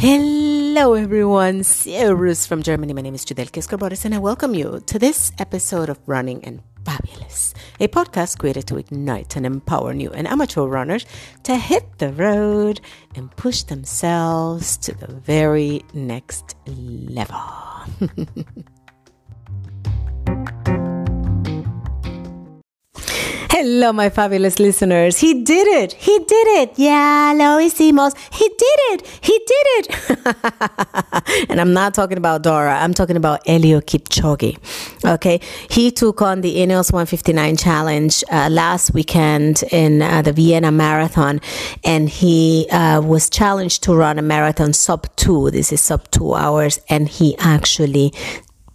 Hello, everyone. Servus from Germany. My name is Judel Kiskorboris, and I welcome you to this episode of Running and Fabulous, a podcast created to ignite and empower new and amateur runners to hit the road and push themselves to the very next level. Hello, my fabulous listeners. He did it. He did it. Yeah, lo hicimos. He did it. He did it. and I'm not talking about Dora. I'm talking about Eliud Kipchoge. Okay. He took on the Ineos 159 challenge uh, last weekend in uh, the Vienna Marathon. And he uh, was challenged to run a marathon sub two. This is sub two hours. And he actually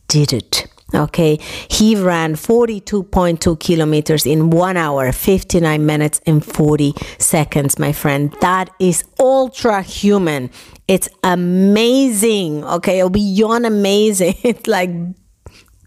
did it. Okay, he ran 42.2 kilometers in one hour, 59 minutes, and 40 seconds, my friend. That is ultra human. It's amazing. Okay, beyond amazing. It's like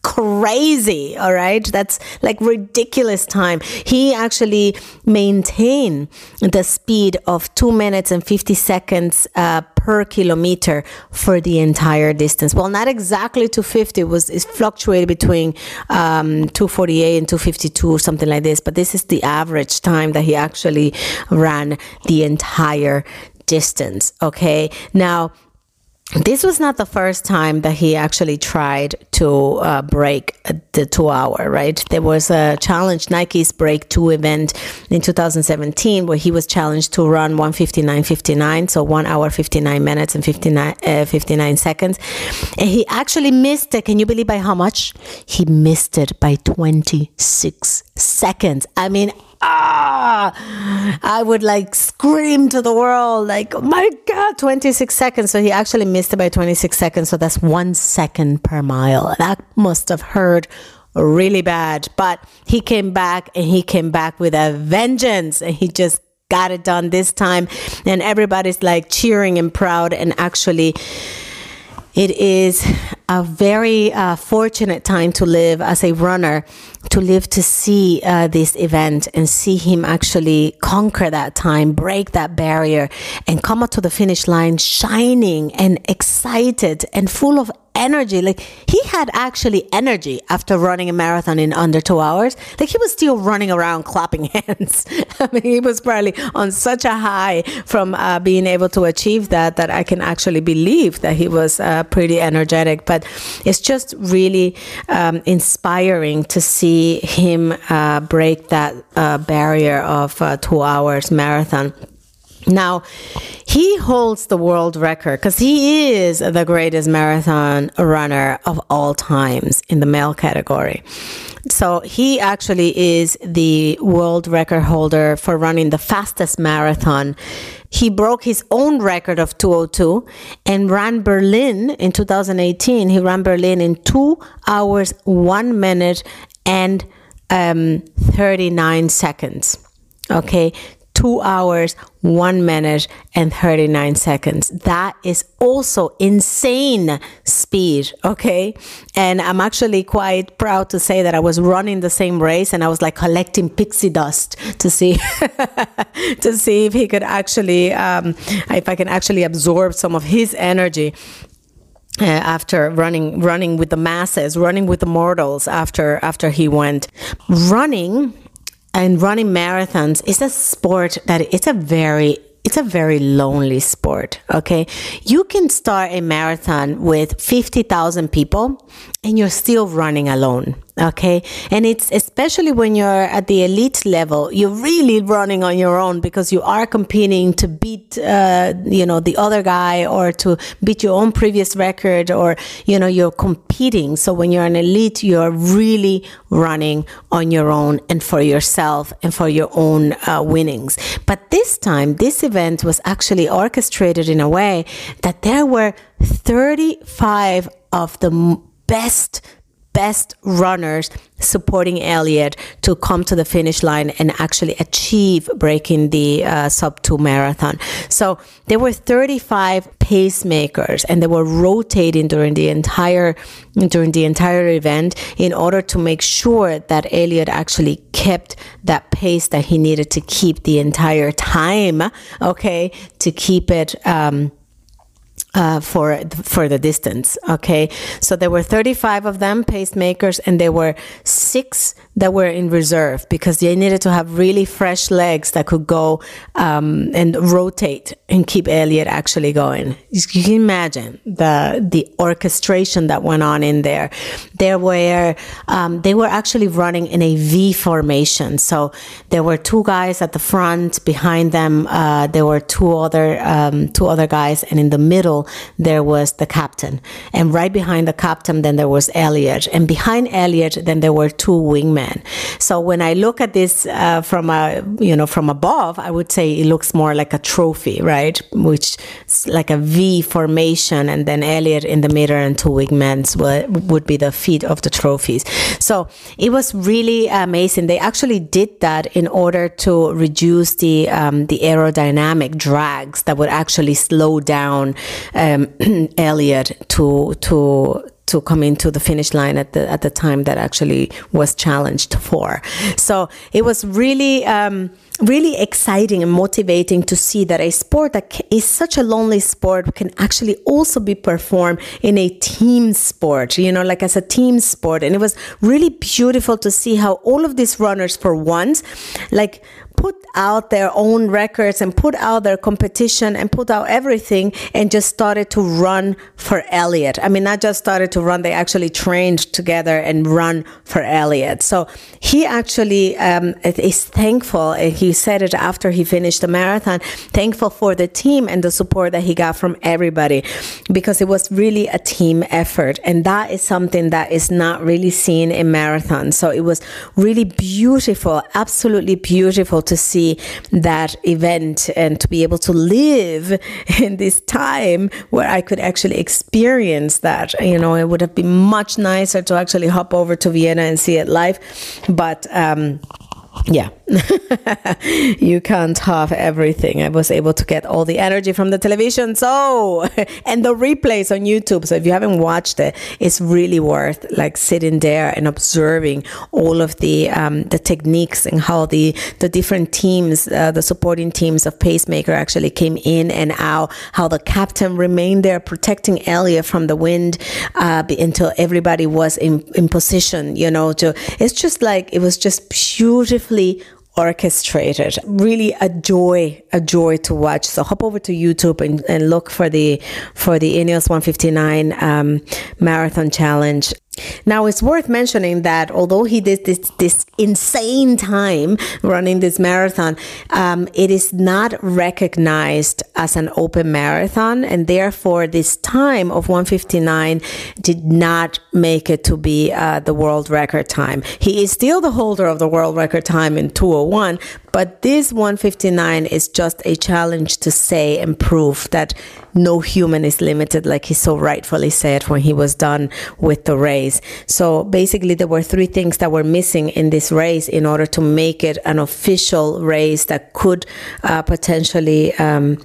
crazy all right? That's like ridiculous time. He actually maintained the speed of 2 minutes and 50 seconds uh, per kilometer for the entire distance. Well not exactly 250 it was it fluctuated between um, 248 and 252 or something like this but this is the average time that he actually ran the entire distance okay? Now this was not the first time that he actually tried to uh, break the two hour, right? There was a challenge, Nike's Break 2 event in 2017, where he was challenged to run 159.59, so one hour, 59 minutes, and 59, uh, 59 seconds. And he actually missed it. Can you believe by how much? He missed it by 26 seconds. I mean, ah, I would like scream to the world, like, oh my God, 26 seconds. So he actually missed it by 26 seconds. So that's one second per mile. That must have hurt really bad. But he came back and he came back with a vengeance and he just got it done this time. And everybody's like cheering and proud and actually it is a very uh, fortunate time to live as a runner, to live to see uh, this event and see him actually conquer that time, break that barrier, and come up to the finish line shining and excited and full of energy. Like he had actually energy after running a marathon in under two hours. Like he was still running around clapping hands. I mean, he was probably on such a high from uh, being able to achieve that that I can actually believe that he was uh, pretty energetic. But it's just really um, inspiring to see him uh, break that uh, barrier of uh, two hours marathon. Now, he holds the world record because he is the greatest marathon runner of all times in the male category. So he actually is the world record holder for running the fastest marathon. He broke his own record of 202 and ran Berlin in 2018. He ran Berlin in two hours, one minute, and um, 39 seconds. Okay, two hours, one minute, and 39 seconds. That is also insane speed. Okay. And I'm actually quite proud to say that I was running the same race and I was like collecting pixie dust to see, to see if he could actually, um, if I can actually absorb some of his energy. Uh, after running running with the masses running with the mortals after after he went running and running marathons is a sport that it's a very it's a very lonely sport okay? You can start a marathon with 50,000 people and you're still running alone okay? And it's especially when you're at the elite level you're really running on your own because you are competing to beat uh, you know the other guy or to beat your own previous record or you know you're competing. So when you're an elite you're really running on your own and for yourself and for your own uh, winnings. But this time this event was actually orchestrated in a way that there were 35 of the best best runners supporting Eliud to come to the finish line and actually achieve breaking the uh, sub 2 marathon. So there were 35 pacemakers and they were rotating during the entire during the entire event in order to make sure that Eliud actually kept that pace that he needed to keep the entire time, okay, to keep it um, uh, for for the distance. Okay, so there were 35 of them pacemakers, and there were six that were in reserve because they needed to have really fresh legs that could go um, and rotate and keep Eliud actually going. You can imagine the the orchestration that went on in there. There were um, they were actually running in a V formation. So there were two guys at the front. Behind them, uh, there were two other um, two other guys, and in the middle there was the captain, and right behind the captain, then there was Eliud, and behind Eliud, then there were two wingmen. So when I look at this uh, from a you know from above, I would say it looks more like a trophy, right? Which is like a V formation, and then Eliud in the middle and two wingmen would, would be the feet of the trophies. So it was really amazing. They actually did that in order to reduce the um, the aerodynamic drags that would actually slow down. Um, Eliud to to to come into the finish line at the at the time that actually was challenged for. So it was really. Um, really exciting and motivating to see that a sport that is such a lonely sport can actually also be performed in a team sport, you know, like as a team sport. And it was really beautiful to see how all of these runners, for once, like put out their own records and put out their competition and put out everything and just started to run for Eliud. I mean, not just started to run, they actually trained together and run for Eliud. So he actually um, is thankful. He said it after he finished the marathon, thankful for the team and the support that he got from everybody because it was really a team effort. And that is something that is not really seen in marathons. So it was really beautiful, absolutely beautiful to see that event and to be able to live in this time where I could actually experience that. You know, it would have been much nicer to actually hop over to Vienna and see it live, but um, yeah, you can't have everything. I was able to get all the energy from the television. So, and the replays on YouTube. So if you haven't watched it, it's really worth like sitting there and observing all of the um, the techniques and how the the different teams, uh, the supporting teams of Pacemaker actually came in and out. How the captain remained there protecting Eliud from the wind uh, until everybody was in in position. You know, to it's just like it was just beautifully orchestrated. Really a joy, a joy to watch. So hop over to YouTube and, and look for the for the Ineos 159 um, marathon challenge. Now, it's worth mentioning that although he did this, this insane time running this marathon, um, it is not recognized as an open marathon, and therefore, this time of 159 did not make it to be uh, the world record time. He is still the holder of the world record time in 201, but this 159 is just a challenge to say and prove that no human is limited, like he so rightfully said when he was done with the race. So basically, there were three things that were missing in this race in order to make it an official race that could uh, potentially. Um,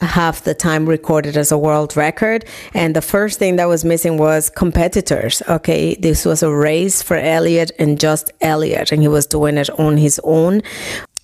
have the time recorded as a world record. And the first thing that was missing was competitors. Okay. This was a race for Eliud and just Eliud, and he was doing it on his own.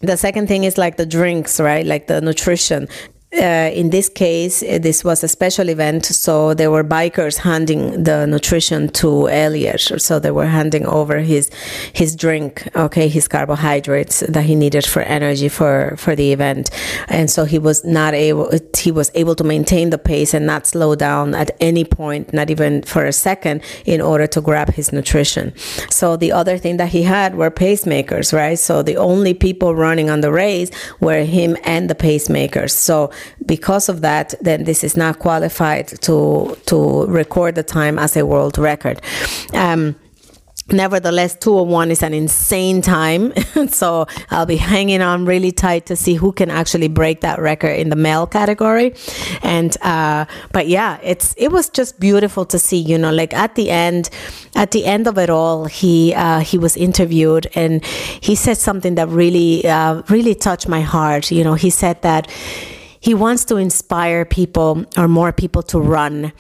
The second thing is like the drinks, right? Like the nutrition. Uh, in this case, uh, this was a special event, so there were bikers handing the nutrition to Eliud. So they were handing over his his drink, okay, his carbohydrates that he needed for energy for for the event, and so he was not able. He was able to maintain the pace and not slow down at any point, not even for a second, in order to grab his nutrition. So the other thing that he had were pacemakers, right? So the only people running on the race were him and the pacemakers. So because of that, then this is not qualified to to record the time as a world record. Um, Nevertheless, 201 is an insane time. so I'll be hanging on really tight to see who can actually break that record in the male category. And, uh, but yeah, it's, it was just beautiful to see, you know, like at the end, at the end of it all, he, uh, he was interviewed and he said something that really, uh, really touched my heart. You know, he said that, he wants to inspire people or more people to run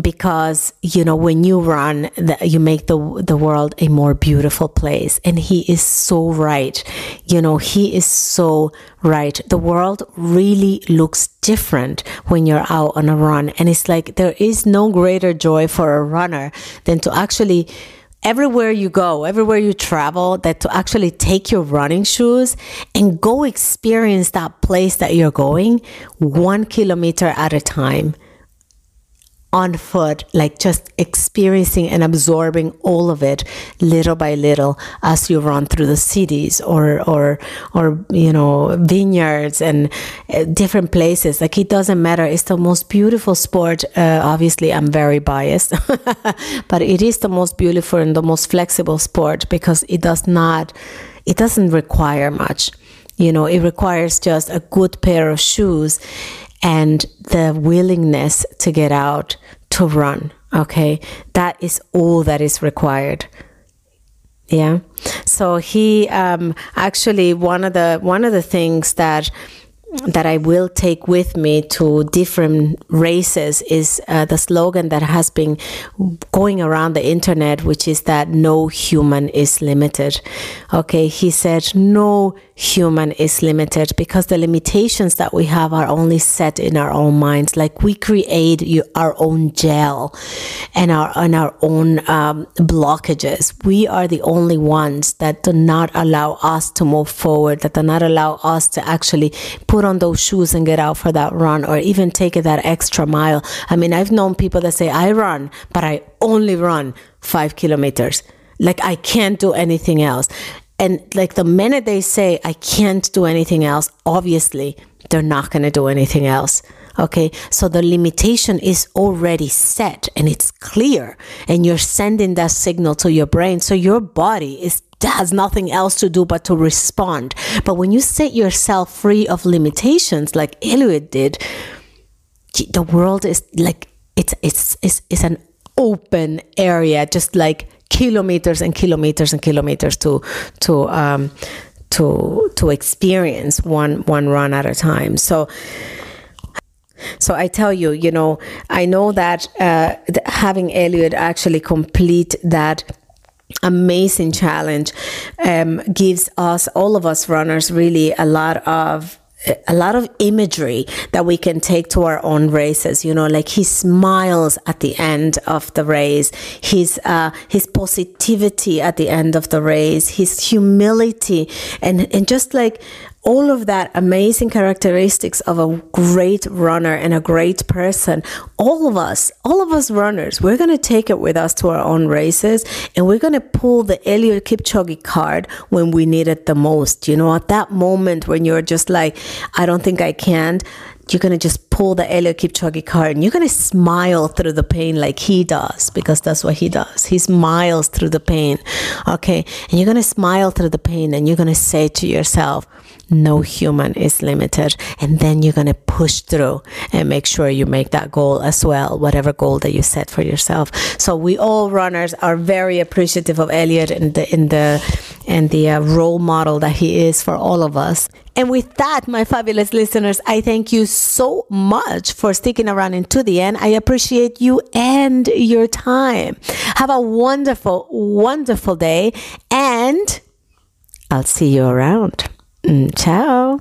because you know when you run the, you make the the world a more beautiful place. And he is so right. You know he is so right. The world really looks different when you're out on a run. And it's like there is no greater joy for a runner than to actually everywhere you go, everywhere you travel, that to actually take your running shoes and go experience that place that you're going one kilometer at a time on foot, like just experiencing and absorbing all of it little by little as you run through the cities or or or you know vineyards and uh, different places. Like it doesn't matter. It's the most beautiful sport. Uh, obviously, I'm very biased, but it is the most beautiful and the most flexible sport because it does not, it doesn't require much. You know, it requires just a good pair of shoes and the willingness to get out to run. Okay, that is all that is required. Yeah. So he um, actually one of the one of the things that that I will take with me to different races is uh, the slogan that has been going around the internet, which is that no human is limited. Okay, he said no human is limited because the limitations that we have are only set in our own minds. Like we create our own jail and our and our own um, blockages. We are the only ones that do not allow us to move forward. That do not allow us to actually put on those shoes and get out for that run, or even take it that extra mile. I mean, I've known people that say, "I run, but I only run five kilometers." Like I can't do anything else. And like the minute they say, I can't do anything else, obviously they're not going to do anything else. Okay. So the limitation is already set and it's clear and you're sending that signal to your brain. So your body is has nothing else to do but to respond. But when you set yourself free of limitations like Eliud did, the world is like it's it's it's, it's an open area just like kilometers and kilometers and kilometers to to um, to to experience one one run at a time. So. So I tell you, you know, I know that uh, having Eliud actually complete that amazing challenge um, gives us all of us runners really a lot of a lot of imagery that we can take to our own races you know like he smiles at the end of the race. His uh, his positivity at the end of the race his humility and and just like all of that amazing characteristics of a great runner and a great person. All of us all of us runners we're going to take it with us to our own races and we're going to pull the Eliud Kipchoge card when we need it the most. You know at that moment when you're just like I don't think I can you're going to just pull the Eliud Kipchoge card and you're going to smile through the pain like he does because that's what he does. He smiles through the pain. Okay. And you're going to smile through the pain and you're going to say to yourself, no human is limited. And then you're going to push through and make sure you make that goal as well, whatever goal that you set for yourself. So we all runners are very appreciative of Eliud and the, in the, and the uh, role model that he is for all of us. And with that, my fabulous listeners, I thank you so much for sticking around into the end. I appreciate you and your time. Have a wonderful, wonderful day, and I'll see you around. Mm, ciao.